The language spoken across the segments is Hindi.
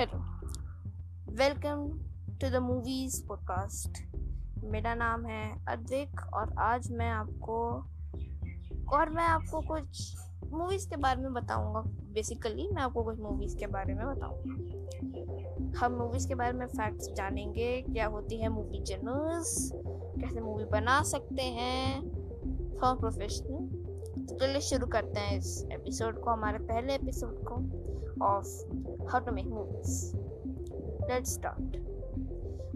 Hello welcome to the movies podcast मेरा नाम है अद्विक और आज मैं आपको और मैं आपको कुछ मूवीज़ के बारे में बताऊँगा। बेसिकली मैं आपको कुछ मूवीज़ के बारे में बताऊँगा। हम मूवीज़ के बारे में फैक्ट्स जानेंगे, क्या होती है मूवी जनर्स कैसे मूवी बना सकते हैं। फॉर प्रोफेशनल तो चलिए शुरू करते हैं इस एपिसोड को, हमारे पहले एपिसोड को of how to make movies let's start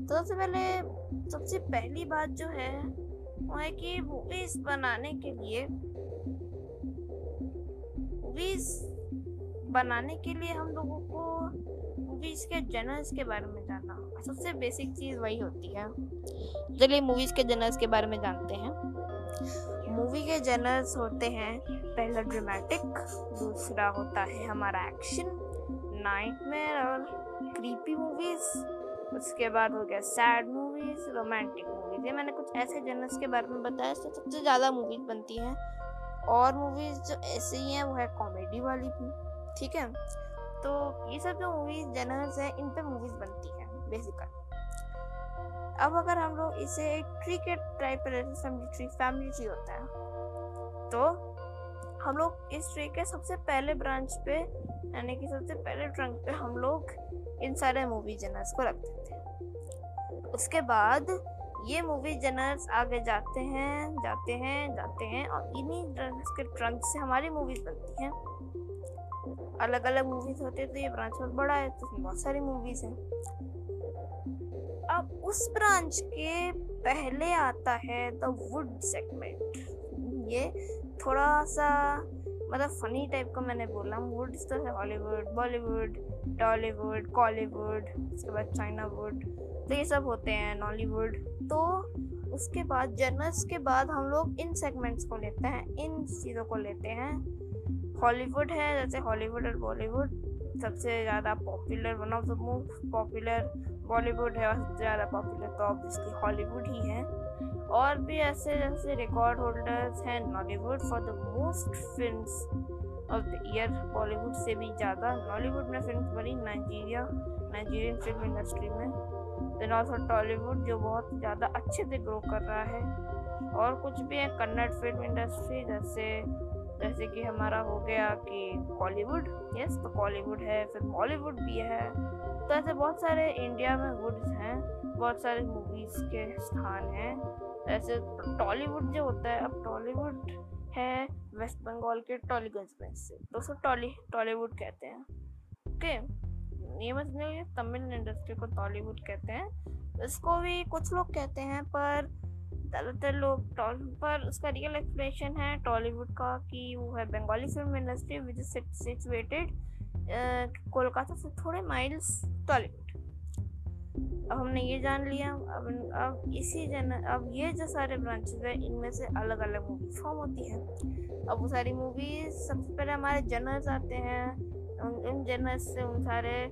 तो सबसे पहले, सबसे पहली बात जो है, वो है कि मूवीज़ बनाने के लिए मूवीज़ बनाने के लिए हम लोगों को मूवीज़ के जनर्स के बारे में सबसे बेसिक चीज़ वही होती है। चलिए मूवीज़ के जनर्स के बारे में जानते हैं। मूवी के जनर्स होते हैं, पहला ड्रामेटिक दूसरा होता है हमारा एक्शन नाइटमेयर और क्रीपी मूवीज़ उसके बाद हो गया सैड मूवीज़ रोमांटिक मूवीज़ ये मैंने कुछ ऐसे जनर्स के बारे में बताया, इससे सबसे ज़्यादा मूवीज़ बनती हैं। और मूवीज़ जो ऐसे ही हैं, वो है कॉमेडी वाली भी, ठीक है? तो ये सब जो मूवीज़ जनर्स हैं इन पर मूवीज़ बनती हैं। बेसिकली। अब अगर हम लोग इसे एक ट्री के टाइप पर फैमिली ट्री फैमिली ट्री होता है तो हम लोग इस ट्री के सबसे पहले ब्रांच पे, यानी कि सबसे पहले ट्रंक पे हम लोग इन सारे मूवी जनर्स को रख देते हैं। उसके बाद ये मूवी जनर्स आगे जाते हैं जाते हैं जाते हैं और इन्हीं ड्रग्स के ट्रंक से हमारी मूवीज़ बनती हैं। अलग अलग मूवीज़ होते हैं तो ये ब्रांच बहुत बड़ा है तो बहुत सारी मूवीज़ हैं। अब उस ब्रांच के पहले आता है द वुड सेगमेंट। ये थोड़ा सा मतलब फनी टाइप का मैंने बोला। वुड तो है हॉलीवुड, बॉलीवुड, टॉलीवुड, कॉलीवुड, उसके बाद चाइना वुड तो ये सब होते हैं, नॉलीवुड। तो उसके बाद, जर्नल्स के बाद हम लोग इन सेगमेंट्स को लेते हैं, इन चीज़ों को लेते हैं। हॉलीवुड है, जैसे हॉलीवुड और बॉलीवुड। सबसे ज़्यादा popular one of the most popular Bollywood है और सबसे ज़्यादा पॉपुलर तो ऑब्वियसली हॉलीवुड ही है। और भी ऐसे जैसे रिकॉर्ड होल्डर्स हैं Nollywood for the most film of the year Bollywood से भी ज़्यादा। नॉलीवुड में फ़िल्म बनी नाइजीरिया नाइजीरियन फ़िल्म इंडस्ट्री में। देन ऑल्सो टॉलीवुड जो बहुत ज़्यादा अच्छे से ग्रो कर रहा है। और कुछ भी है कन्नड़ फ़िल्म इंडस्ट्री जैसे जैसे कि हमारा हो गया कि कॉलीवुड यस तो कॉलीवुड है, फिर बॉलीवुड भी है। तो ऐसे बहुत सारे इंडिया में वुड्स हैं, बहुत सारे मूवीज़ के स्थान हैं। ऐसे टॉलीवुड जो होता है, अब टॉलीवुड है वेस्ट बंगाल के टॉलीगंज में से तो दोस्तों टॉली टॉलीवुड कहते हैं। ओके ये मत नहीं तमिल इंडस्ट्री को टॉलीवुड कहते हैं। इसको भी कुछ लोग कहते हैं, पर ज़्यादातर लोग पर उसका रियल एक्सप्लेनेशन है टॉलीवुड का कि वो है Bengali film industry which is situated Kolkata से थोड़े माइल्स टॉलीवुड अब हमने ये जान लिया, अब अब इसी जन, अब ये जो सारे ब्रांचेस है, इनमें से अलग अलग मूवी फॉर्म होती है। अब वो सारी मूवीज़ सबसे पहले हमारे जनर्स आते हैं इन जनर्स से उन सारे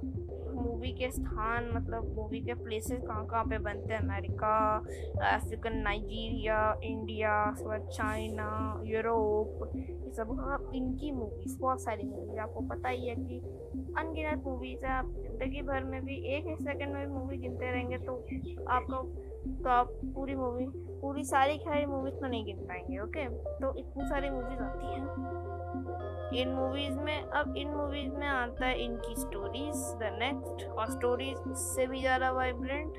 मूवी के स्थान मतलब मूवी के प्लेसेस कहाँ कहाँ पे बनते हैं? America African Nigeria India China Europe ये सब। आप इनकी मूवीज़ बहुत सारी मूवीज़ आपको पता ही है कि अनगिनत मूवीज़ है। आप ज़िंदगी भर में भी एक एक सेकंड में भी मूवी गिनते रहेंगे तो आपको तो आप पूरी मूवी पूरी सारी सारी मूवीज़ तो नहीं गिन पाएँगे ओके तो इतनी सारी मूवीज़ आती हैं। इन मूवीज़ में, अब इन मूवीज़ में आता है इनकी स्टोरीज द नेक्स्ट और स्टोरीज उससे भी ज़्यादा वाइब्रेंट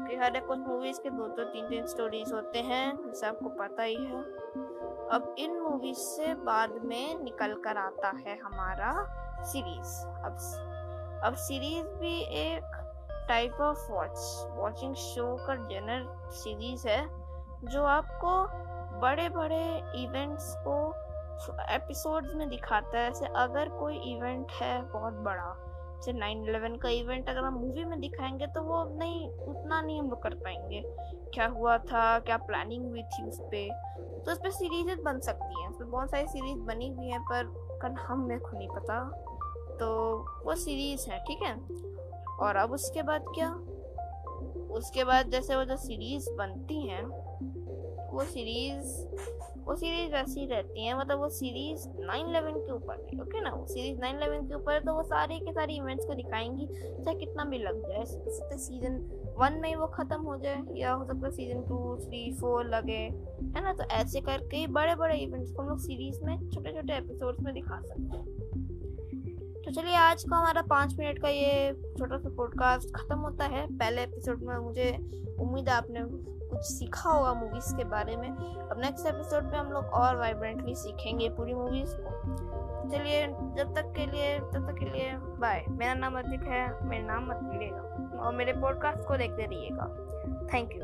कि हर एक कुछ मूवीज़ के दो दो तीन तीन स्टोरीज होते हैं, जैसे आपको पता ही है। अब इन मूवीज़ से बाद में निकल कर आता है हमारा सीरीज़ अब अब सीरीज़ भी एक type of watch watching show का जनर सीरीज़ है, जो आपको बड़े बड़े इवेंट्स को एपिसोड्स में दिखाता है। जैसे अगर कोई इवेंट है बहुत बड़ा, जैसे नाइन इलेवन का इवेंट अगर हम मूवी में दिखाएँगे तो वो नहीं उतना नहीं हम कर पाएँगे। क्या हुआ था, क्या प्लानिंग हुई थी उस पर तो उस पर सीरीज़ बन सकती हैं। उस पर बहुत सारी सीरीज़ बनी हुई हैं, पर कल हम मेरे को नहीं पता। तो वो सीरीज़ है, ठीक है? और अब उसके बाद क्या? उसके बाद जैसे वो जो सीरीज़ बनती हैं, वो सीरीज़ वो सीरीज़ वैसी रहती है मतलब वो सीरीज़ नाइन इलेवन के ऊपर है ओके ना? वो सीरीज़ नाइन इलेवन के ऊपर है तो वो सारे के सारे इवेंट्स को दिखाएँगी, चाहे कितना भी लग जाए। सकते सीज़न वन में ही वो ख़त्म हो जाए, या हो सकता है सीज़न टू थ्री फोर लगे, है ना? तो ऐसे करके बड़े बड़े इवेंट्स को हम लोग सीरीज़ में छोटे छोटे एपिसोड्स में दिखा सकते हैं। तो चलिए आज का हमारा पाँच मिनट का ये छोटा सा पॉडकास्ट ख़त्म होता है। पहले एपिसोड में मुझे उम्मीद है आपने कुछ सीखा होगा मूवीज़ के बारे में। अब नेक्स्ट एपिसोड में हम लोग और वाइब्रेंटली सीखेंगे पूरी मूवीज़ को। चलिए, जब तक के लिए, तब तक के लिए बाय मेरा नाम अधिक है, मेरा नाम मत भूलिएगा। और मेरे पॉडकास्ट को देखते रहिएगा। Thank you